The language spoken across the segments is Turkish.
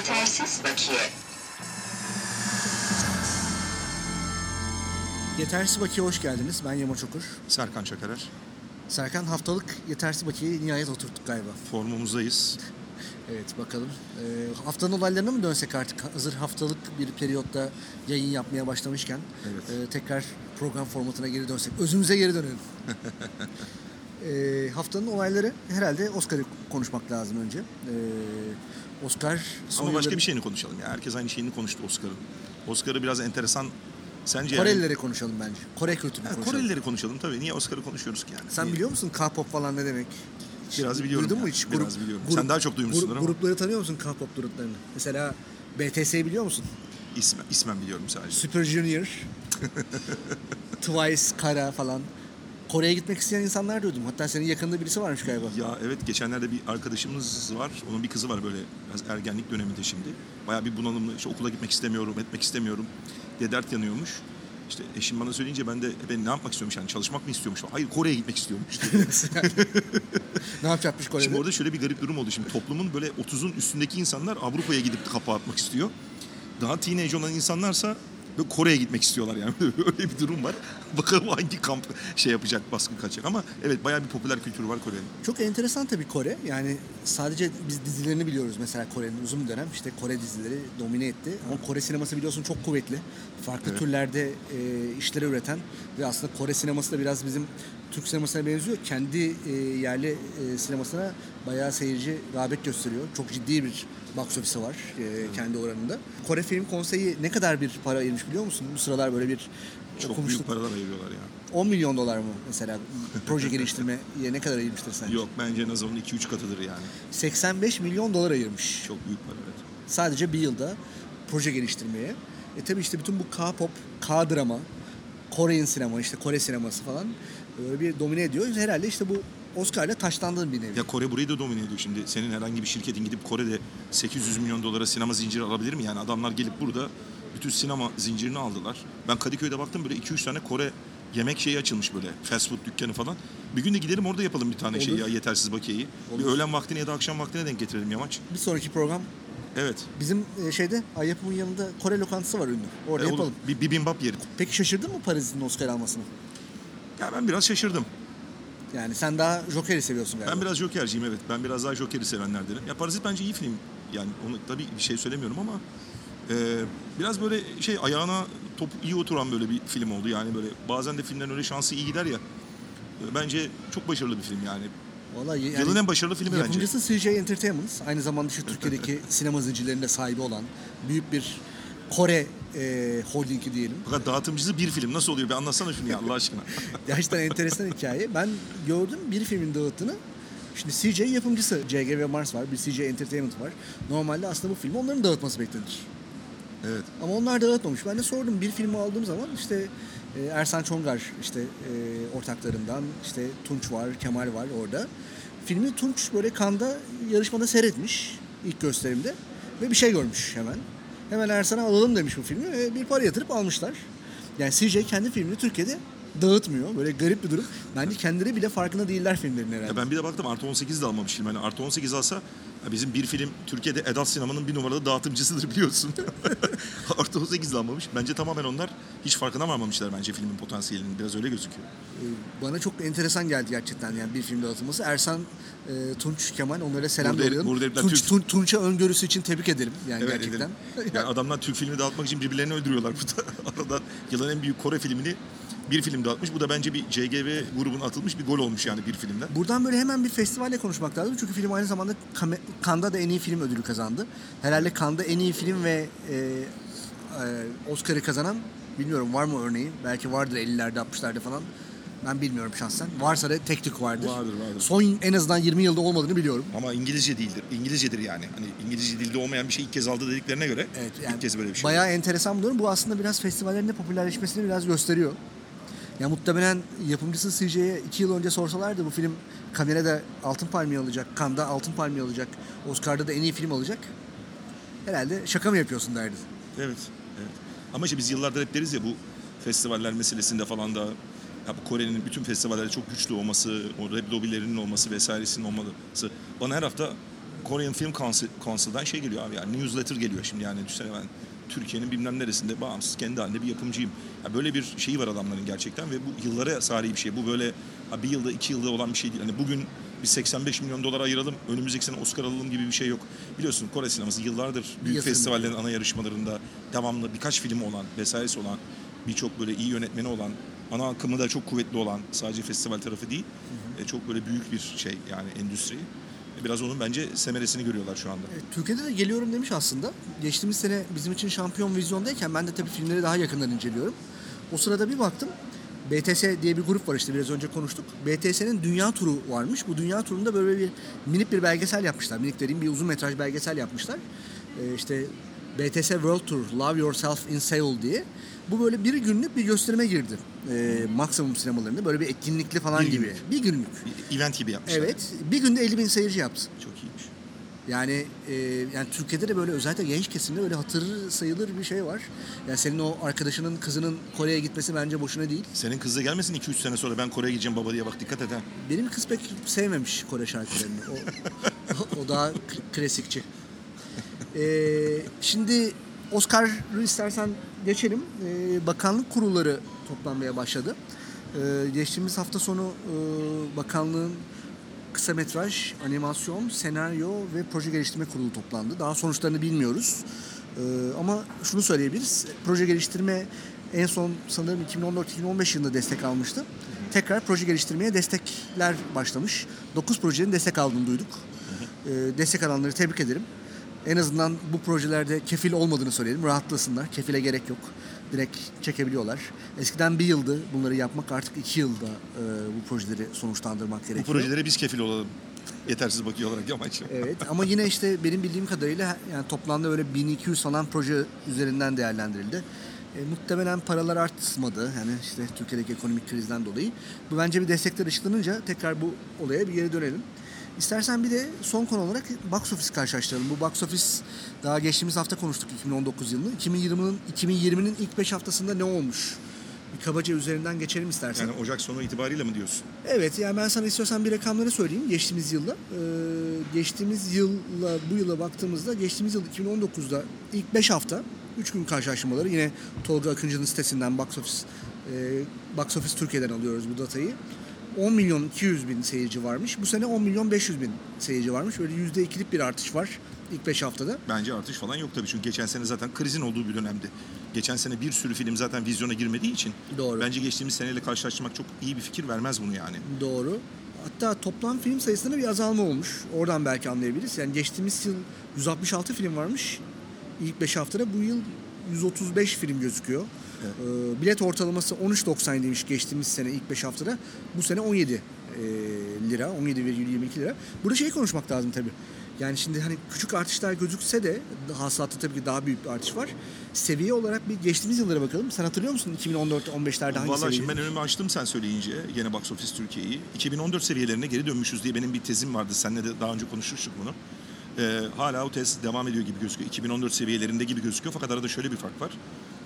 Yetersiz bakiye. Yetersiz Bakiye hoş geldiniz. Ben Yama Çokur. Serkan Çakarer. Serkan haftalık Yetersiz Bakiye'yi nihayet oturttuk galiba. Formumuzdayız. Evet bakalım. Ee, haftanın olaylarına mı dönsek artık? Hazır haftalık bir periyotta yayın yapmaya başlamışken Evet. e, tekrar program formatına geri dönsek. Özümüze geri dönelim. Ee, haftanın olayları herhalde Oscar'ı konuşmak lazım önce. Ee, Oscar Ama başka yılların- bir şeyini konuşalım. Ya. Herkes aynı şeyini konuştu Oscar'ın. Oscar'ı biraz enteresan. Sence yani- Korelileri konuşalım bence. Kore kültürünü Ha, konuşalım. Korelileri konuşalım tabii. Niye Oscar'ı konuşuyoruz ki yani? Sen Niye? biliyor musun K-pop falan ne demek? Biraz biliyorum Duydun mu hiç? biraz biliyorum. Sen daha çok duymuşsundur ama. Grupları tanıyor musun K-pop gruplarını? Mesela BTS'yi biliyor musun? İsmen, ismen biliyorum sadece. Super Junior, Twice, Kara falan. Kore'ye gitmek isteyen insanlar duydum. Hatta senin yakında birisi varmış galiba. Ya evet geçenlerde bir arkadaşımız var. Onun bir kızı var böyle biraz ergenlik döneminde şimdi. Bayağı bir bunalımlı. İşte okula gitmek istemiyorum, etmek istemiyorum diye dert yanıyormuş. İşte eşim bana söyleyince ben de "E, ben ne yapmak istiyormuş yani çalışmak mı istiyormuş? Hayır Kore'ye gitmek istiyormuş. ne yapacakmış Kore'de? Şimdi orada şöyle bir garip durum oldu. Şimdi toplumun böyle 30'un üstündeki insanlar Avrupa'ya gidip kapağı atmak istiyor. Daha teenage olan insanlarsa böyle Kore'ye gitmek istiyorlar yani. Öyle bir durum var. Bakalım hangi kamp şey yapacak, baskın kaçacak. Ama evet bayağı bir popüler kültürü var Kore'nin. Çok enteresan tabii Kore. Yani sadece biz dizilerini biliyoruz mesela Kore'nin uzun dönem işte Kore dizileri domine etti. Ama Kore sineması biliyorsun çok kuvvetli. Farklı Evet. türlerde e, işleri üreten ve aslında Kore sineması da biraz bizim Türk sinemasına benziyor. Kendi e, yerli e, sinemasına bayağı seyirci rağbet gösteriyor. Çok ciddi bir box office'i var e, kendi oranında. Kore Film Konseyi ne kadar bir para ayırmış biliyor musun? Bu sıralar böyle bir Çok okumuştum. büyük paralar ayırıyorlar ya. 10 milyon dolar mı mesela proje geliştirmeye ne kadar ayırmıştır sence? Yok bence en az onun 2-3 katıdır yani. 85 milyon dolar ayırmış. Çok büyük para evet. Sadece bir yılda proje geliştirmeye. E tabi işte bütün bu K-pop, K-drama, Korean sinema, işte Kore sineması falan böyle bir domine ediyor. Herhalde işte bu Oscar'la taşlandığın bir nevi. Ya Kore burayı da domine ediyor şimdi. Senin herhangi bir şirketin gidip Kore'de 800 milyon dolara sinema zinciri alabilir mi? Yani adamlar gelip burada bütün sinema zincirini aldılar. Ben Kadıköy'de baktım böyle 2-3 tane Kore yemek şeyi açılmış böyle. Fast food dükkanı falan. Bir gün de gidelim orada yapalım bir tane şey Olur. ya yetersiz bakiyeyi. Bir Olur. öğlen vaktine ya da akşam vaktine denk getirelim yamaç. Bir sonraki program Evet. bizim e, şeyde Ay Yapım'ın yanında Kore lokantası var ünlü. Orada E, yapalım. Bir bibimbap yeri. Peki şaşırdın mı Paris'in Oscar almasını? Ya ben biraz şaşırdım. Yani sen daha Joker'i seviyorsun galiba. Ben biraz Joker'ciyim evet. Ben biraz daha Joker'i sevenlerdenim. Ya Parazit bence iyi film. Yani onu tabii bir şey söylemiyorum ama e, biraz böyle şey ayağına top iyi oturan böyle bir film oldu. Yani böyle bazen de filmlerin öyle şansı iyi gider ya. E, bence çok başarılı bir film yani. Vallahi yani Yılın en başarılı filmi bence. Yapımcısı CJ Entertainment. Aynı zamanda şu Türkiye'deki sinema zincirlerinde sahibi olan büyük bir Kore e, holdingi diyelim. Fakat dağıtımcısı bir film. Nasıl oluyor? Bir anlatsana şunu ya Allah aşkına. Gerçekten enteresan hikaye. Ben gördüm bir filmin dağıttığını. Şimdi CJ yapımcısı CG ve Mars var. Bir CJ Entertainment var. Normalde aslında bu filmi onların dağıtması beklenir. evet. Ama onlar dağıtmamış. Ben de sordum bir filmi aldığım zaman işte e, Ersan Çongar işte e, ortaklarından işte Tunç var, Kemal var orada. Filmi Tunç böyle Kanda yarışmada seyretmiş ilk gösterimde ve bir şey görmüş hemen. Hemen Ersan'a alalım demiş bu filmi ve bir para yatırıp almışlar. Yani CJ kendi filmini Türkiye'de dağıtmıyor. Böyle garip bir durum. Bence kendileri bile farkında değiller filmlerin herhalde. Ya ben bir de baktım artı 18 de almamış film. Yani artı 18 alsa bizim bir film Türkiye'de Edat Sinema'nın bir numaralı dağıtımcısıdır biliyorsun. artı 18 de almamış. Bence tamamen onlar hiç farkına varmamışlar bence filmin potansiyelinin. Biraz öyle gözüküyor. Ee, bana çok enteresan geldi gerçekten yani bir film dağıtılması. Ersan, e, Tunç, Kemal onlara selam Burada- herifler Tunç, Türk- Tun- Tunç'a öngörüsü için tebrik ederim yani Evet, gerçekten. edelim. Yani adamlar Türk filmi dağıtmak için birbirlerini öldürüyorlar burada. Arada yılın en büyük Kore filmini bir film dağıtmış. Bu da bence bir CGV grubuna atılmış bir gol olmuş yani bir filmden. Buradan böyle hemen bir festivalle konuşmak lazım. Çünkü film aynı zamanda Cannes'da da en iyi film ödülü kazandı. Herhalde Cannes'da en iyi film ve e, e, Oscar'ı kazanan bilmiyorum var mı örneği? Belki vardır 50'lerde 60'larda falan. Ben bilmiyorum şahsen. Varsa da tek tük vardır. Vardır, vardır. Son en azından 20 yılda olmadığını biliyorum. Ama İngilizce değildir. İngilizcedir yani. Hani İngilizce dilde olmayan bir şey ilk kez aldı dediklerine göre Evet, yani ilk kez böyle bir şey. Bayağı enteresan bir durum. Bu aslında biraz festivallerin de popülerleşmesini biraz gösteriyor. Ya muhtemelen yapımcısı CJ'ye iki yıl önce sorsalardı bu film kamerada altın palmiye alacak, Cannes'da altın palmiye alacak, Oscar'da da en iyi film alacak. Herhalde şaka mı yapıyorsun derdi. Evet, evet. Ama işte biz yıllardır hep deriz ya bu festivaller meselesinde falan da ya Kore'nin bütün festivallerde çok güçlü olması, o rap lobilerinin olması vesairesinin olması bana her hafta Korean Film Council, Council'dan şey geliyor abi yani newsletter geliyor şimdi yani düşünsene ben Türkiye'nin bilmem neresinde bağımsız kendi halinde bir yapımcıyım. Ya böyle bir şeyi var adamların gerçekten ve bu yıllara sari bir şey. Bu böyle bir yılda iki yılda olan bir şey değil. Hani bugün biz 85 milyon dolar ayıralım, önümüzdeki sene Oscar alalım gibi bir şey yok. Biliyorsun Kore sineması yıllardır büyük Yatırım. festivallerin ana yarışmalarında devamlı birkaç filmi olan, vesairesi olan, birçok böyle iyi yönetmeni olan, ana akımı da çok kuvvetli olan sadece festival tarafı değil. E, çok böyle büyük bir şey yani endüstri. Biraz onun bence semeresini görüyorlar şu anda. Türkiye'de de geliyorum demiş aslında. Geçtiğimiz sene bizim için şampiyon vizyondayken ben de tabii filmleri daha yakından inceliyorum. O sırada bir baktım. BTS diye bir grup var işte biraz önce konuştuk. BTS'nin dünya turu varmış. Bu dünya turunda böyle bir minik bir belgesel yapmışlar. Minik dediğim bir uzun metraj belgesel yapmışlar. Ee, işte BTS World Tour Love Yourself in Seoul diye. Bu böyle bir günlük bir gösterime girdi. Ee, maksimum sinemalarında böyle bir etkinlikli falan Bir gibi. günlük. Bir günlük. Bir event gibi yapmışlar. Evet. Bir günde 50 bin seyirci yaptı. Çok iyiymiş. Yani e, yani Türkiye'de de böyle özellikle genç kesimde böyle hatırı sayılır bir şey var. Yani senin o arkadaşının kızının Kore'ye gitmesi bence boşuna değil. Senin kız da gelmesin 2-3 sene sonra ben Kore'ye gideceğim baba diye bak dikkat et ha. Benim kız pek sevmemiş Kore şarkılarını. O, o daha klasikçi. E, şimdi Oscar'ı istersen geçelim. E, bakanlık kurulları toplanmaya başladı. E, geçtiğimiz hafta sonu e, bakanlığın kısa metraj, animasyon, senaryo ve proje geliştirme kurulu toplandı. Daha sonuçlarını bilmiyoruz. Ee, ama şunu söyleyebiliriz. Proje geliştirme en son sanırım 2014-2015 yılında destek almıştı. Tekrar proje geliştirmeye destekler başlamış. 9 projenin destek aldığını duyduk. Destek alanları tebrik ederim. En azından bu projelerde kefil olmadığını söyleyelim. Rahatlasınlar. Kefile gerek yok. Direkt çekebiliyorlar. Eskiden bir yıldı bunları yapmak. Artık iki yılda e, bu projeleri sonuçlandırmak Bu gerekiyor. projelere biz kefil olalım. Yetersiz bakıyor olarak amaçlı. Evet ama yine işte benim bildiğim kadarıyla yani toplamda öyle 1200 falan proje üzerinden değerlendirildi. E, muhtemelen paralar artmadı. Yani işte Türkiye'deki ekonomik krizden dolayı. Bu bence bir destekler ışıklanınca tekrar bu olaya bir geri dönelim. İstersen bir de son konu olarak box office karşılaştıralım. Bu box office daha geçtiğimiz hafta konuştuk 2019 yılını. 2020'nin 2020'nin ilk 5 haftasında ne olmuş? Bir kabaca üzerinden geçelim istersen. Yani Ocak sonu itibariyle mi diyorsun? Evet yani ben sana istiyorsan bir rakamları söyleyeyim geçtiğimiz yılla. Ee, geçtiğimiz yılla bu yıla baktığımızda geçtiğimiz yıl 2019'da ilk 5 hafta 3 gün karşılaştırmaları yine Tolga Akıncı'nın sitesinden Box Office e, Box Office Türkiye'den alıyoruz bu datayı. 10 milyon 200 bin seyirci varmış. Bu sene 10 milyon 500 bin seyirci varmış. Böyle %2'lik bir artış var ilk 5 haftada. Bence artış falan yok tabii çünkü geçen sene zaten krizin olduğu bir dönemdi. Geçen sene bir sürü film zaten vizyona girmediği için Doğru. bence geçtiğimiz seneyle karşılaştırmak çok iyi bir fikir vermez bunu yani. Doğru. Hatta toplam film sayısında bir azalma olmuş. Oradan belki anlayabiliriz. Yani geçtiğimiz yıl 166 film varmış. İlk 5 haftada bu yıl 135 film gözüküyor. Evet. Ee, bilet ortalaması 13.97'ymiş geçtiğimiz sene ilk 5 haftada. Bu sene 17 e, lira, 17,22 lira. Burada şeyi konuşmak lazım tabii. Yani şimdi hani küçük artışlar gözükse de hasılatta tabii ki daha büyük bir artış var. Seviye olarak bir geçtiğimiz yıllara bakalım. Sen hatırlıyor musun 2014-15'lerde hangi Vallahi şimdi ben önümü açtım sen söyleyince gene Box Office Türkiye'yi. 2014 seviyelerine geri dönmüşüz diye benim bir tezim vardı. Seninle de daha önce konuşmuştuk bunu. Ee, hala o tez devam ediyor gibi gözüküyor. 2014 seviyelerinde gibi gözüküyor fakat arada şöyle bir fark var.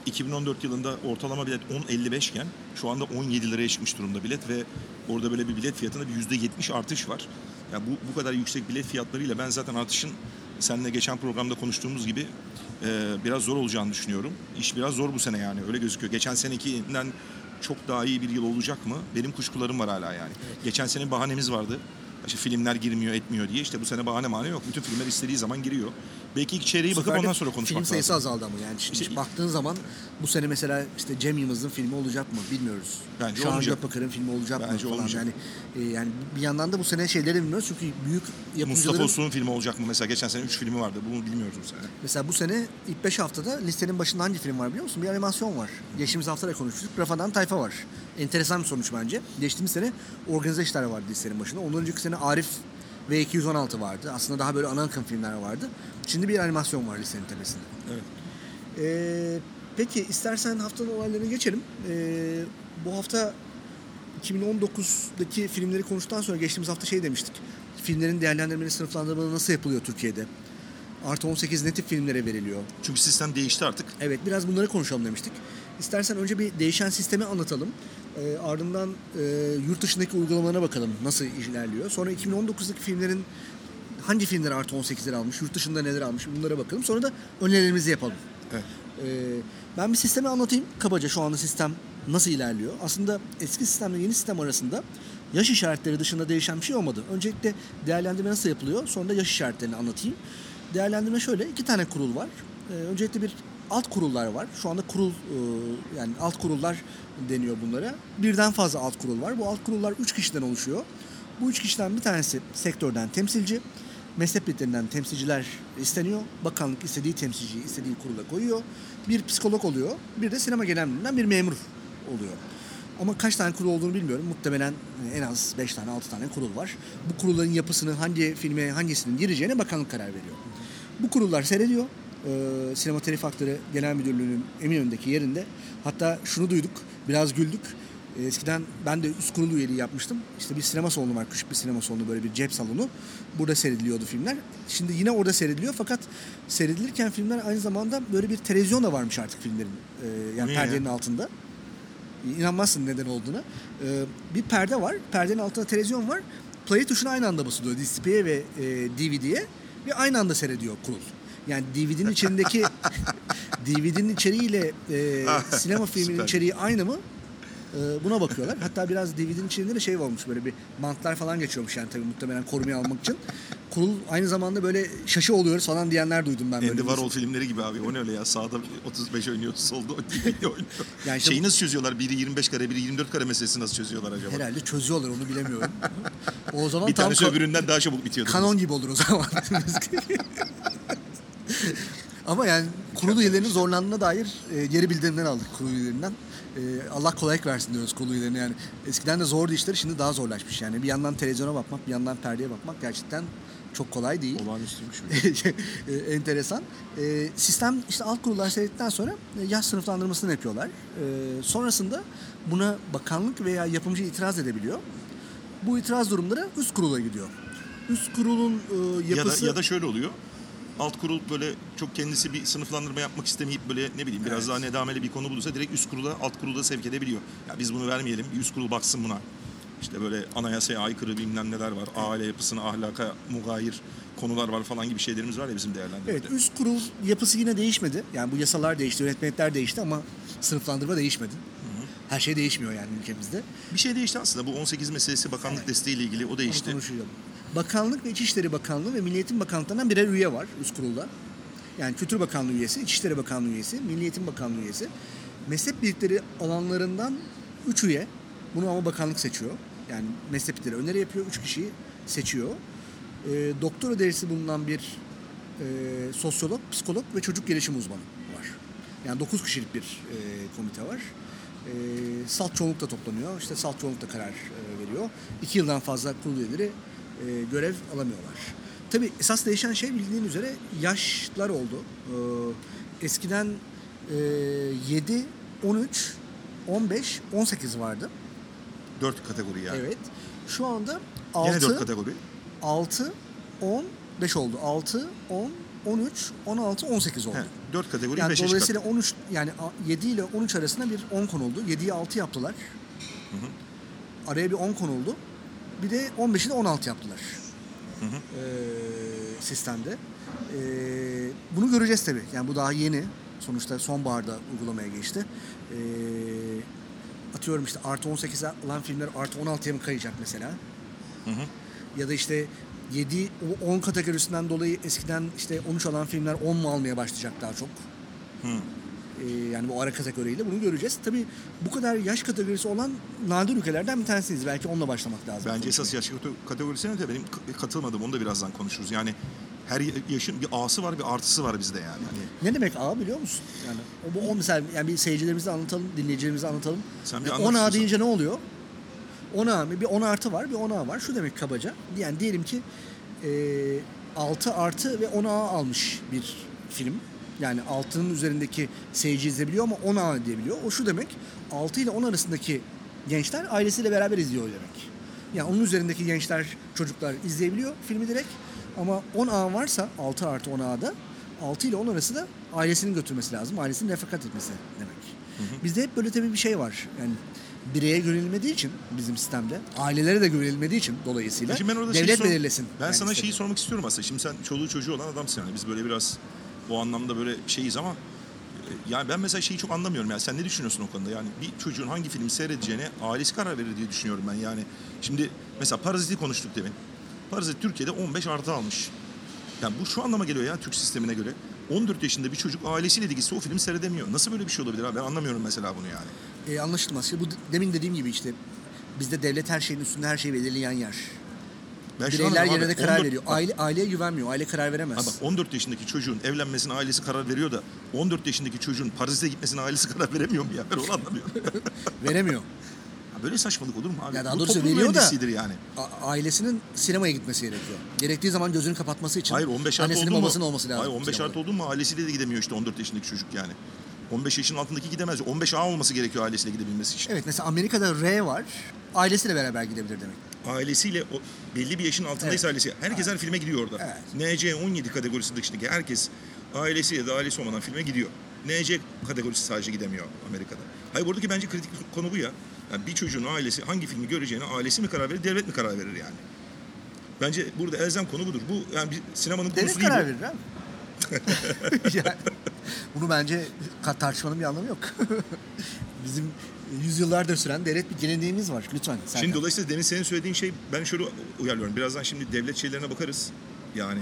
2014 yılında ortalama bilet 10.55 iken şu anda 17 liraya çıkmış durumda bilet ve orada böyle bir bilet fiyatında bir %70 artış var. Ya bu, bu kadar yüksek bilet fiyatlarıyla ben zaten artışın seninle geçen programda konuştuğumuz gibi e, biraz zor olacağını düşünüyorum. İş biraz zor bu sene yani öyle gözüküyor. Geçen senekinden çok daha iyi bir yıl olacak mı? Benim kuşkularım var hala yani. Geçen sene bahanemiz vardı. İşte filmler girmiyor etmiyor diye. İşte bu sene bahane mahane yok. Bütün filmler istediği zaman giriyor. Belki Bu bakıp ondan sonra konuşmak Film sayısı lazım. azaldı ama yani şimdi İşte- baktığın zaman bu sene mesela işte Cem Yılmaz'ın filmi olacak mı bilmiyoruz. Bence Şahan olmayacak. Gökbakar'ın filmi olacak Bence mı falan olmayacak. yani e, yani bir yandan da bu sene şeyleri bilmiyoruz çünkü büyük yapımcıların Mustafa Uslu'nun filmi olacak mı? Mesela geçen sene 3 filmi vardı. Bunu bilmiyoruz bu sene. mesela bu sene ilk 5 haftada listenin başında hangi film var biliyor musun? Bir animasyon var. Geçtiğimiz hafta da konuşmuştuk. Rafadan Tayfa var. Enteresan bir sonuç bence. Geçtiğimiz sene organize işler vardı listenin başında. Ondan önceki sene Arif ve 216 vardı. Aslında daha böyle ana akım filmler vardı. Şimdi bir animasyon var listenin tepesinde. Evet. Ee, peki istersen haftanın olaylarına geçelim. Ee, bu hafta 2019'daki filmleri konuştuktan sonra geçtiğimiz hafta şey demiştik. Filmlerin değerlendirmeli sınıflandırmaları nasıl yapılıyor Türkiye'de? Artı 18 ne tip filmlere veriliyor? Çünkü sistem değişti artık. Evet biraz bunları konuşalım demiştik. İstersen önce bir değişen sistemi anlatalım. Ee, ardından e, yurt dışındaki uygulamalarına bakalım nasıl ilerliyor. Sonra 2019'daki filmlerin hangi filmler artı 18'leri almış, yurt dışında neler almış bunlara bakalım. Sonra da önerilerimizi yapalım. Evet. Ee, ben bir sistemi anlatayım. Kabaca şu anda sistem nasıl ilerliyor? Aslında eski sistemle yeni sistem arasında yaş işaretleri dışında değişen bir şey olmadı. Öncelikle değerlendirme nasıl yapılıyor? Sonra da yaş işaretlerini anlatayım. Değerlendirme şöyle. iki tane kurul var. Ee, öncelikle bir alt kurullar var. Şu anda kurul e, yani alt kurullar deniyor bunlara. Birden fazla alt kurul var. Bu alt kurullar üç kişiden oluşuyor. Bu üç kişiden bir tanesi sektörden temsilci, meslek birliklerinden temsilciler isteniyor. Bakanlık istediği temsilciyi istediği kurula koyuyor. Bir psikolog oluyor. Bir de sinema genel müdüründen bir memur oluyor. Ama kaç tane kurul olduğunu bilmiyorum. Muhtemelen en az 5 tane 6 tane kurul var. Bu kurulların yapısını hangi filme hangisinin gireceğine bakanlık karar veriyor. Bu kurullar seyrediyor. Ee, Sinema Telif Hakları Genel Müdürlüğü'nün Eminönü'ndeki yerinde. Hatta şunu duyduk, biraz güldük. Ee, Eskiden ben de üst kurulu üyeliği yapmıştım. İşte bir sinema salonu var, küçük bir sinema salonu, böyle bir cep salonu. Burada seyrediliyordu filmler. Şimdi yine orada seyrediliyor fakat seyredilirken filmler aynı zamanda böyle bir televizyon da varmış artık filmlerin. Ee, yani Niye perdenin altında. İnanmazsın neden olduğunu. Ee, bir perde var, perdenin altında televizyon var. Play tuşuna aynı anda basılıyor. DCP'ye ve e, DVD'ye ve aynı anda seyrediyor kurul. Yani DVD'nin içindeki DVD'nin içeriğiyle e, sinema filminin içeriği aynı mı? E, buna bakıyorlar. Hatta biraz DVD'nin içinde de şey olmuş böyle bir bantlar falan geçiyormuş yani tabii muhtemelen korumaya almak için. Kurul aynı zamanda böyle şaşı oluyoruz falan diyenler duydum ben. Andy Warhol filmleri gibi abi. O ne öyle ya? Sağda 35 oynuyor, solda DVD oynuyor. Yani işte Şeyi nasıl çözüyorlar? Biri 25 kare, biri 24 kare meselesi nasıl çözüyorlar acaba? Herhalde çözüyorlar onu bilemiyorum. O zaman Bir tam tanesi öbüründen daha çabuk bitiyordu. kanon gibi olur o zaman. Ama yani kurul üyelerinin zorlandığına dair e, geri bildirimler aldık kurul üyelerinden. E, Allah kolaylık versin diyoruz kurul üyelerine yani. Eskiden de zordu işleri şimdi daha zorlaşmış yani. Bir yandan televizyona bakmak bir yandan perdeye bakmak gerçekten çok kolay değil. Olağanüstüymüş. E, enteresan. E, sistem işte alt kurullar seyrettikten sonra e, yaş sınıflandırmasını yapıyorlar. E, sonrasında buna bakanlık veya yapımcı itiraz edebiliyor. Bu itiraz durumları üst kurula gidiyor. Üst kurulun e, ya, yapısı... da, ya da şöyle oluyor. Alt kurul böyle çok kendisi bir sınıflandırma yapmak istemeyip böyle ne bileyim biraz Evet. daha nedameli bir konu bulursa direkt üst kurula alt kurula sevk edebiliyor. Ya biz bunu vermeyelim bir üst kurul baksın buna. İşte böyle anayasaya aykırı bilmem neler var. Aile yapısına, ahlaka mugayir konular var falan gibi şeylerimiz var ya bizim değerlendirmede. Evet üst kurul yapısı yine değişmedi. Yani bu yasalar değişti, yönetmelikler değişti ama sınıflandırma değişmedi. Her şey değişmiyor yani ülkemizde. Bir şey değişti aslında. Bu 18 meselesi bakanlık desteğiyle ilgili o Onu değişti. Bakanlık ve İçişleri Bakanlığı ve Milli Eğitim Bakanlıklarından birer üye var üst kurulda. Yani Kültür Bakanlığı üyesi, İçişleri Bakanlığı üyesi, Milli Eğitim Bakanlığı üyesi. Meslek birlikleri alanlarından üç üye. Bunu ama bakanlık seçiyor. Yani meslek birlikleri öneri yapıyor, üç kişiyi seçiyor. E, doktora derecesi bulunan bir e, sosyolog, psikolog ve çocuk gelişim uzmanı var. Yani 9 kişilik bir e, komite var. E, salt çoğunlukla toplanıyor. İşte salt çoğunlukla karar e, veriyor. İki yıldan fazla kurul üyeleri e, görev alamıyorlar. Tabii esas değişen şey bildiğin üzere yaşlar oldu. E, eskiden e, 7, 13, 15, 18 vardı. Dört kategori yani. Evet. Şu anda Yine dört 6, kategori. 6, 10, 5 oldu. 6, 10, 13, 16, 18 oldu. He, dört kategori Yani beşe çıkarttı. dolayısıyla 13 yani a- 7 ile 13 arasında bir 10 konuldu. 7'yi 6 yaptılar. Araya bir 10 konuldu. Bir de 15'i de 16 yaptılar. Hı hı. Ee, sistemde. Ee, bunu göreceğiz tabii. Yani bu daha yeni. Sonuçta sonbaharda uygulamaya geçti. Ee, atıyorum işte artı 18 olan filmler artı 16'ya mı kayacak mesela? Hı hı. Ya da işte 7 o 10 kategorisinden dolayı eskiden işte 13 alan filmler 10 mu almaya başlayacak daha çok? Hı. Ee, yani bu ara kategoriyle bunu göreceğiz. Tabii bu kadar yaş kategorisi olan nadir ülkelerden bir tanesiyiz. Belki onunla başlamak lazım. Bence esas yaş kate- kategorisine de benim katılmadım. Onu da birazdan konuşuruz. Yani her yaşın bir A'sı var bir artısı var bizde yani. Hani Ne demek A biliyor musun? Yani o, bu- o mesela yani bir seyircilerimize anlatalım, dinleyicilerimize anlatalım. Sen bir Yani anlat 10 A deyince ne oluyor? 10 A, bir 10 artı var, bir 10 A var. Şu demek kabaca. Yani diyelim ki e, 6 artı ve 10 A almış bir film. Yani 6'nın üzerindeki seyirci izleyebiliyor ama 10 A diyebiliyor. O şu demek 6 ile 10 arasındaki gençler ailesiyle beraber izliyor demek. Yani onun üzerindeki gençler, çocuklar izleyebiliyor filmi direkt. Ama 10 A varsa 6 artı 10 A'da 6 ile 10 arası da ailesinin götürmesi lazım. Ailesinin refakat etmesi demek. Bizde hep böyle tabii bir şey var. Yani bireye güvenilmediği için bizim sistemde, ailelere de güvenilmediği için dolayısıyla Şimdi ben orada devlet sor- belirlesin. Ben Yani sana istediğini. şeyi sormak istiyorum aslında. Şimdi sen çoluğu çocuğu olan adamsın yani. Biz böyle biraz o anlamda böyle şeyiz ama e, yani ben mesela şeyi çok anlamıyorum. Yani sen ne düşünüyorsun o konuda? Yani bir çocuğun hangi filmi seyredeceğine ailesi karar verir diye düşünüyorum ben. Yani şimdi mesela Parazit'i konuştuk demin. Parazit Türkiye'de 15 artı almış. Yani bu şu anlama geliyor ya Türk sistemine göre. 14 yaşında bir çocuk ailesiyle de gitse o filmi seyredemiyor. Nasıl böyle bir şey olabilir abi? Ben anlamıyorum mesela bunu yani. E, anlaşılmaz. Şimdi bu demin dediğim gibi işte bizde devlet her şeyin üstünde her şeyi belirleyen yer. Ben Bireyler abi, de karar 14 veriyor. Aile, aileye güvenmiyor. Aile karar veremez. Ha bak 14 yaşındaki çocuğun evlenmesine ailesi karar veriyor da 14 yaşındaki çocuğun Paris'e gitmesine ailesi karar veremiyor mu ya? Ben onu anlamıyorum. Veremiyor. Ha böyle saçmalık olur mu abi? Ya daha doğrusu veriyor da- yani. Ailesinin sinemaya gitmesi gerekiyor. Gerektiği zaman gözünü kapatması için Hayır 15 artı oldu mu? olması lazım. Hayır 15 sinemada. artı oldu mu ailesiyle de gidemiyor işte 14 yaşındaki çocuk yani. 15 yaşın altındaki gidemez. 15 A olması gerekiyor ailesiyle gidebilmesi için. Evet mesela Amerika'da R var. Ailesiyle beraber gidebilir demek. Ailesiyle o belli bir yaşın altındaysa ailesi. Herkes her filme gidiyor orada. NC 17 kategorisi dışındaki herkes ailesiyle de ailesi olmadan filme gidiyor. NC kategorisi sadece gidemiyor Amerika'da. Hayır buradaki bence kritik konu bu ya. Yani bir çocuğun ailesi hangi filmi göreceğine ailesi mi karar verir, devlet mi karar verir yani? Bence burada elzem konu budur. Bu yani bir sinemanın Devlet konusu değil karar bu. verir abi. yani, bunu bence tartışmanın bir anlamı yok. Bizim yüzyıllardır süren devlet bir geleneğimiz var. Lütfen. Serkan. Şimdi dolayısıyla demin senin söylediğin şey ben şöyle uyarlıyorum. Birazdan şimdi devlet şeylerine bakarız. Yani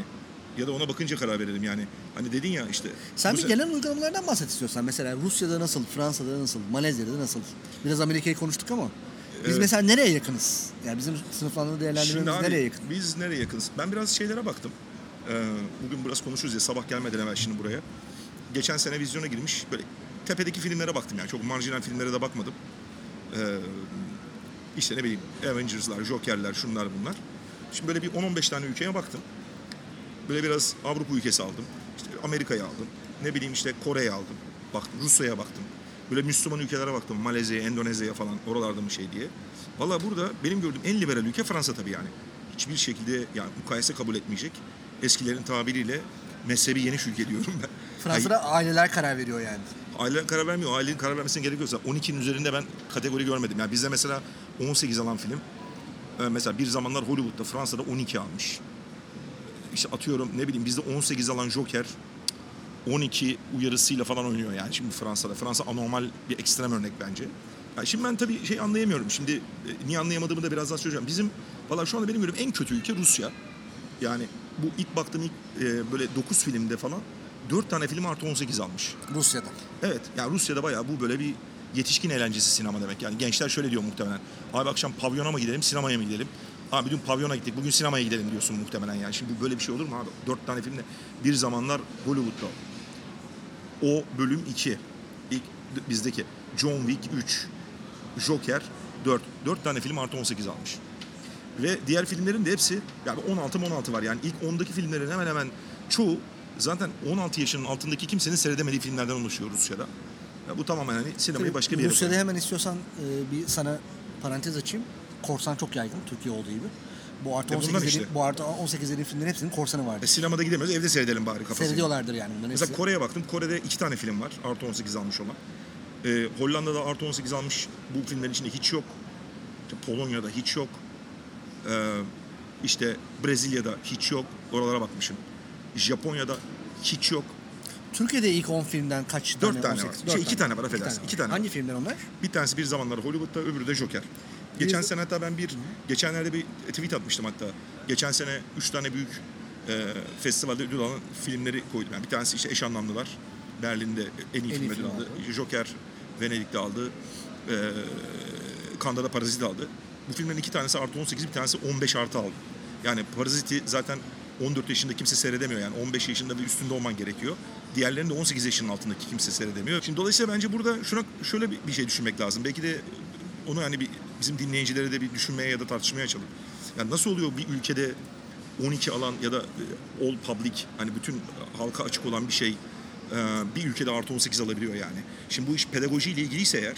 ya da ona bakınca karar verelim yani. Hani dedin ya işte. Sen bu bir genel uygulamalardan bahset istiyorsan. Mesela Rusya'da nasıl, Fransa'da nasıl, Malezya'da nasıl? Biraz Amerika'yı konuştuk ama biz Evet. mesela nereye yakınız? Yani bizim sınıflandırma değerlendirmemiz nereye yakın? biz nereye yakınız? Ben biraz şeylere baktım. Ee, bugün biraz konuşuruz ya sabah gelmeden evvel şimdi buraya. Geçen sene vizyona girmiş böyle tepedeki filmlere baktım yani çok marjinal filmlere de bakmadım. Ee, işte ne bileyim Avengers'lar, Joker'ler şunlar bunlar. Şimdi böyle bir 10-15 tane ülkeye baktım. Böyle biraz Avrupa ülkesi aldım. İşte Amerika'yı aldım. Ne bileyim işte Kore'yi aldım. Baktım Rusya'ya baktım. Böyle Müslüman ülkelere baktım. Malezya'ya, Endonezya'ya falan oralarda mı şey diye. Valla burada benim gördüğüm en liberal ülke Fransa tabii yani. Hiçbir şekilde yani mukayese kabul etmeyecek. Eskilerin tabiriyle mezhebi yeniş ülke diyorum ben. Fransa'da aileler karar veriyor yani. Aile karar vermiyor. Ailenin karar vermesine gerek yoksa 12'nin üzerinde ben kategori görmedim. Yani bizde mesela 18 alan film. e, Mesela bir zamanlar Hollywood'da Fransa'da 12 almış. İşte atıyorum ne bileyim bizde 18 alan Joker 12 uyarısıyla falan oynuyor yani şimdi Fransa'da. Fransa anormal bir ekstrem örnek bence. Yani şimdi ben tabii şey anlayamıyorum. Şimdi e, niye anlayamadığımı da biraz daha söyleyeceğim. Bizim valla şu anda benim gördüğüm en kötü ülke Rusya. Yani bu ilk baktığım ilk e, böyle 9 filmde falan 4 tane film artı 18 almış. Rusya'da. Evet yani Rusya'da bayağı bu böyle bir yetişkin eğlencesi sinema demek. Yani gençler şöyle diyor muhtemelen. Abi akşam pavyona mı gidelim sinemaya mı gidelim? Abi dün pavyona gittik bugün sinemaya gidelim diyorsun muhtemelen yani. Şimdi böyle bir şey olur mu abi? Dört tane filmde bir zamanlar Hollywood'da. O bölüm 2. İlk bizdeki. John Wick 3. Joker 4. 4 tane film artı 18 almış. Ve diğer filmlerin de hepsi yani 16 16 var. Yani ilk 10'daki filmlerin hemen hemen çoğu zaten 16 yaşının altındaki kimsenin seyredemediği filmlerden oluşuyor Rusya'da. Ya bu tamamen hani sinemayı başka bir yere Rusya'da koyuyor. hemen istiyorsan e, bir sana parantez açayım. Korsan çok yaygın Türkiye olduğu gibi. Bu artı E, 18 bunlar dediğim, işte. bu artı 18 dediğim filmlerin hepsinin korsanı E, vardır. sinemada gidemiyoruz evde seyredelim bari kafasıyla. Seyrediyorlardır yani bunların Mesela hepsi. Kore'ye baktım. Kore'de iki tane film var. Artı 18 almış olan. Ee, Hollanda'da artı 18 almış. Bu filmlerin içinde hiç yok. İşte Polonya'da hiç yok. Ee, işte Brezilya'da hiç yok. Oralara bakmışım. Japonya'da hiç yok. Türkiye'de ilk 10 filmden kaç tane? tane 18? var. Dört Şey, iki tane var, affedersin. var. İki tane var. Hangi filmler onlar? Bir tanesi bir zamanlar Hollywood'da, öbürü de Joker. Geçen Biz- sene hatta ben bir, geçenlerde bir tweet atmıştım hatta. Geçen sene üç tane büyük e, festivalde ödül alan filmleri koydum. Yani bir tanesi işte Eş Anlamlılar. Berlin'de en iyi En film film aldı. aldı. Joker Venedik'te aldı. E, Cannes'da da Parazit aldı. Bu filmlerin iki tanesi artı 18, bir tanesi 15 artı aldı. Yani Parazit'i zaten 14 yaşında kimse seyredemiyor yani 15 yaşında ve üstünde olman gerekiyor. Diğerlerini de 18 yaşının altındaki kimse seyredemiyor. Şimdi dolayısıyla bence burada şuna şöyle bir, şey düşünmek lazım. Belki de onu hani bir bizim dinleyicilere de bir düşünmeye ya da tartışmaya açalım. Yani nasıl oluyor bir ülkede 12 alan ya da e, all public hani bütün halka açık olan bir şey e, bir ülkede artı 18 alabiliyor yani. Şimdi bu iş pedagojiyle ilgiliyse eğer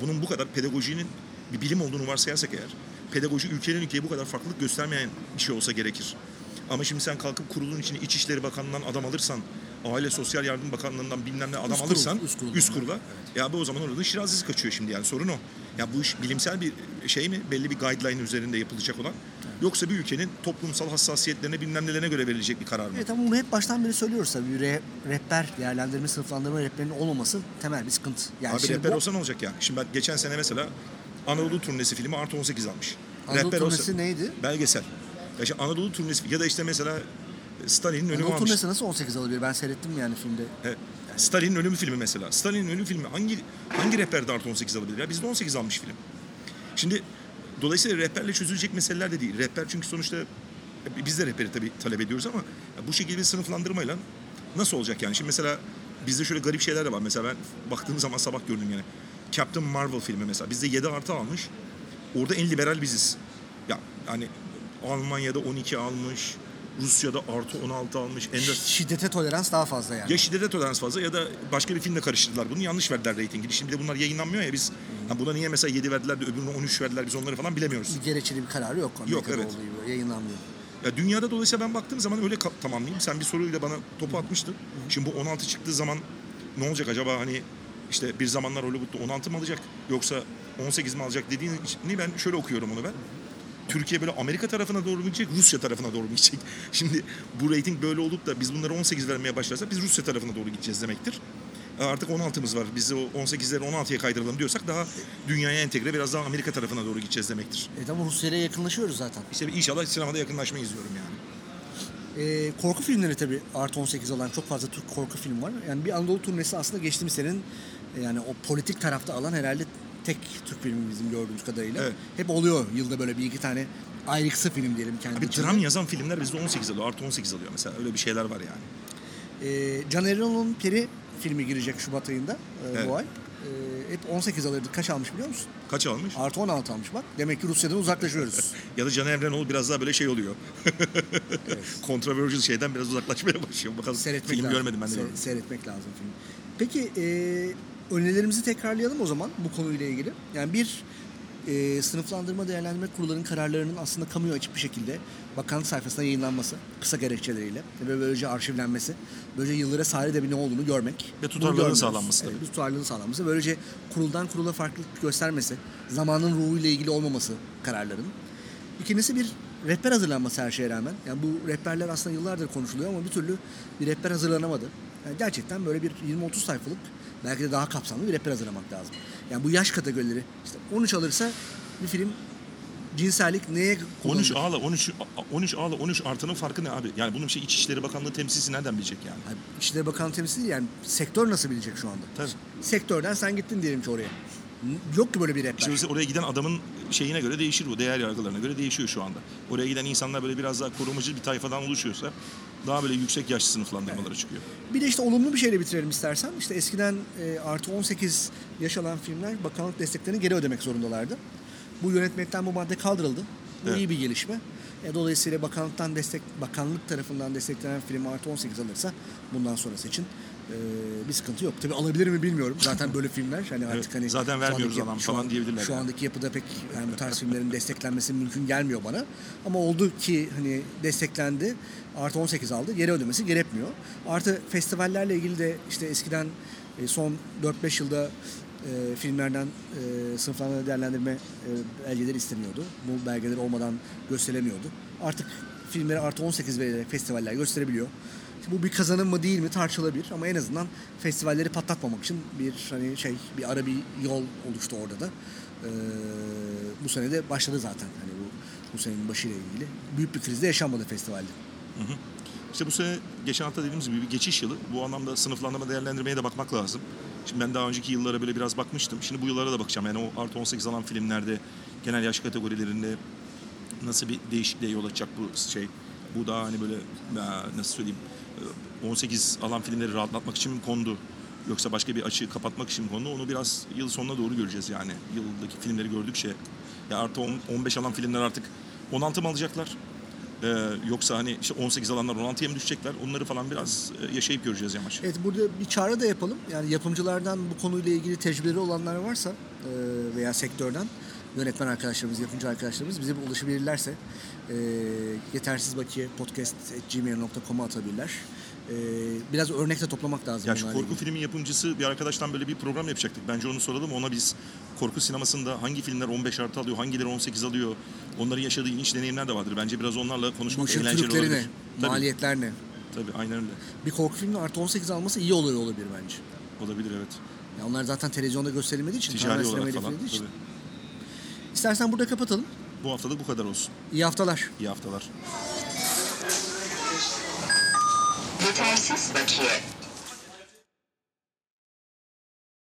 bunun bu kadar pedagojinin bir bilim olduğunu varsayarsak eğer pedagoji ülkenin ülkeye bu kadar farklılık göstermeyen bir şey olsa gerekir. Ama şimdi sen kalkıp kurulun içine İçişleri Bakanlığı'ndan adam alırsan Aile Sosyal Yardım Bakanlığı'ndan bilmem ne adam Üst kurul, alırsan üst kuruldan. üst kurula ya bu o zaman orada şirazesi kaçıyor şimdi yani sorun o. Ya bu iş bilimsel bir şey mi? Belli bir guideline üzerinde yapılacak olan yoksa bir ülkenin toplumsal hassasiyetlerine bilmem nelerine göre verilecek bir karar mı? Evet ama bunu hep baştan beri söylüyoruz tabii. Re- rehber değerlendirme, sınıflandırma rehberinin olmaması temel bir sıkıntı. Yani Abi şimdi rehber bu- olsa ne olacak yani? Şimdi ben geçen sene mesela Anadolu turnesi filmi artı 18 almış. Anadolu rehber turnesi olsa, neydi? Belgesel. Ya işte Anadolu turnesi ya da işte mesela Stalin'in ölümü Anadolu almış. turnesi nasıl 18 alabilir? Ben seyrettim yani filmde. Evet. Stalin'in ölümü filmi mesela. Stalin'in ölümü filmi hangi hangi rehberde artı 18 alabilir? Ya bizde 18 almış film. Şimdi dolayısıyla rehberle çözülecek meseleler de değil. Rehber çünkü sonuçta e, biz de rehberi tabii talep ediyoruz ama bu şekilde bir sınıflandırmayla nasıl olacak yani? Şimdi mesela bizde şöyle garip şeyler de var. Mesela ben baktığım zaman sabah gördüm yani. Captain Marvel filmi mesela. Bizde 7 artı almış. Orada en liberal biziz. Ya hani Almanya'da 12 almış. Rusya'da artı 16 almış. Ender Şiddete tolerans daha fazla yani. ya şiddete tolerans fazla ya da başka bir filmle karıştırdılar bunu. Yanlış verdiler reytingi. Şimdi de bunlar yayınlanmıyor ya biz. Ha buna niye mesela 7 verdiler de öbürüne 13 verdiler biz onları falan bilemiyoruz. Bir gerekçeli bir kararı yok. Amerika'da evet. olduğu gibi yayınlanmıyor. Ya dünyada dolayısıyla ben baktığım zaman öyle tamamlayayım. Sen bir soruyla bana topu atmıştın. Şimdi bu 16 çıktığı zaman ne olacak acaba hani işte bir zamanlar Hollywood'da 16 mı alacak yoksa 18 mi alacak dediğini ben şöyle okuyorum onu ben. Türkiye böyle Amerika tarafına doğru mu gidecek, Rusya tarafına doğru mu gidecek? Şimdi bu reyting böyle olup da biz bunları 18 vermeye başlarsak biz Rusya tarafına doğru gideceğiz demektir. E, Artık 16'mız var. Biz o 18'leri 16'ya kaydıralım diyorsak daha dünyaya entegre biraz daha Amerika tarafına doğru gideceğiz demektir. Evet ama Rusya'ya yakınlaşıyoruz zaten. İşte inşallah sinemada yakınlaşmayı izliyorum yani. Ee, korku filmleri tabii artı 18 alan çok fazla Türk korku film var. Yani bir Anadolu turnesi aslında geçtiğimiz senenin e, yani o politik tarafta alan herhalde tek Türk filmi bizim gördüğümüz kadarıyla. Evet. Hep oluyor yılda böyle bir iki tane ayrıksı film diyelim kendi Abi içinde. dram yazan filmler bizde 18 alıyor. Artı 18 alıyor mesela. Öyle bir şeyler var yani. Ee, Can Erol'un Peri filmi girecek Şubat ayında e, Evet. bu ay. Ee, hep 18 alırdı. Kaç almış biliyor musun? Kaç almış? Artı 16 almış bak. Demek ki Rusya'dan uzaklaşıyoruz. Ya da Can Evrenoğlu biraz daha böyle şey oluyor. Controversial şeyden biraz uzaklaşmaya başlıyor. Bakalım Seyretmek film lazım. görmedim ben de. Se- görmedim. seyretmek lazım film. Peki e, önerilerimizi tekrarlayalım o zaman bu konuyla ilgili. Yani bir e, sınıflandırma değerlendirme kurullarının kararlarının aslında kamuya açık bir şekilde bakanlık sayfasında yayınlanması kısa gerekçeleriyle ve böylece arşivlenmesi, böylece yıllara sahip de bir ne olduğunu görmek. Ve Bunu tutarlılığın görmüyoruz. sağlanması Evet, tabii. bir tutarlılığın sağlanması. Böylece kuruldan kurula farklılık göstermesi, zamanın ruhuyla ilgili olmaması kararların. İkincisi bir rehber hazırlanması her şeye rağmen. Yani bu rehberler aslında yıllardır konuşuluyor ama bir türlü bir rehber hazırlanamadı. Yani gerçekten böyle bir 20-30 sayfalık belki de daha kapsamlı bir rehber hazırlamak lazım. Yani bu yaş kategorileri işte 13 alırsa bir film cinsellik neye 13 kullanılır? A'la 13 13 A'la 13 artının farkı ne abi? Yani bunun şey İçişleri Bakanlığı temsilcisi nereden bilecek yani? Yani İçişleri Bakanlığı temsilcisi yani sektör nasıl bilecek şu anda? Tabii. Sektörden sen gittin diyelim ki oraya. Yok ki böyle bir rehber. İşte mesela oraya giden adamın şeyine göre değişir bu. Değer yargılarına göre değişiyor şu anda. Oraya giden insanlar böyle biraz daha korumacı bir tayfadan oluşuyorsa daha böyle yüksek yaşlı sınıflandırmalara çıkıyor. Bir de işte olumlu bir şeyle bitirelim istersen. İşte eskiden e, artı 18 yaş alan filmler bakanlık desteklerini geri ödemek zorundalardı. Bu yönetmekten bu madde kaldırıldı. Bu Evet. iyi bir gelişme. E, dolayısıyla bakanlıktan destek, bakanlık tarafından desteklenen film artı 18 alırsa bundan sonrası için e, bir sıkıntı yok. Tabii alabilir mi bilmiyorum. Zaten böyle filmler hani artık Evet, hani zaten vermiyoruz adam falan an- diyebilirler Şu yani. andaki yapıda pek yani bu tarz filmlerin desteklenmesi mümkün gelmiyor bana. Ama oldu ki hani desteklendi. Artı 18 aldı. Geri ödemesi gerekmiyor. Artı festivallerle ilgili de işte eskiden e, son 4-5 yılda e, filmlerden e, sınıflandırma değerlendirme e, belgeleri isteniyordu. Bu belgeler olmadan gösterilemiyordu. Artık filmleri artı 18 vererek festivaller gösterebiliyor. Bu bir kazanım mı değil mi tartışılabilir ama en azından festivalleri patlatmamak için bir hani şey bir ara bir yol oluştu orada da. Ee, bu sene de başladı zaten hani bu bu senenin başıyla ilgili. Büyük bir kriz de yaşanmadı festivalde. İşte bu sene geçen hafta dediğimiz gibi bir geçiş yılı. Bu anlamda sınıflandırma değerlendirmeye de bakmak lazım. Şimdi ben daha önceki yıllara böyle biraz bakmıştım. Şimdi bu yıllara da bakacağım. Yani o artı 18 alan filmlerde genel yaş kategorilerinde nasıl bir değişikliğe yol açacak bu şey. Bu daha hani böyle nasıl söyleyeyim 18 alan filmleri rahatlatmak için mi kondu? Yoksa başka bir açığı kapatmak için mi kondu? Onu biraz yıl sonuna doğru göreceğiz yani. Yıldaki filmleri gördükçe. Ya artı 10 15 alan filmler artık 16 mı alacaklar? Ee, yoksa hani işte 18 alanlar 16'ya mı düşecekler? Onları falan biraz e, yaşayıp göreceğiz yamaç. Evet burada bir çağrı da yapalım. Yani yapımcılardan bu konuyla ilgili tecrübeleri olanlar varsa e, veya sektörden yönetmen arkadaşlarımız, yapımcı arkadaşlarımız bize bir ulaşabilirlerse e, yetersiz bakiye podcast.gmail.com'a atabilirler. e, biraz örnek de toplamak lazım. Ya şu korku ilgili. filmin yapımcısı bir arkadaştan böyle bir program yapacaktık. Bence onu soralım. Ona biz korku sinemasında hangi filmler 15 artı alıyor, hangileri 18 alıyor, onların yaşadığı ilginç deneyimler de vardır. Bence biraz onlarla konuşmak işin eğlenceli ne? olabilir. Tabii, Maliyetler ne? tabii aynen öyle. Bir korku filminin artı 18 alması iyi oluyor olabilir bence. Olabilir evet. Ya onlar zaten televizyonda gösterilmediği için, Ticari olarak falan. için. Tabii. İstersen burada kapatalım. Bu haftalık bu kadar olsun. İyi haftalar. İyi haftalar. Yetersiz bakiye.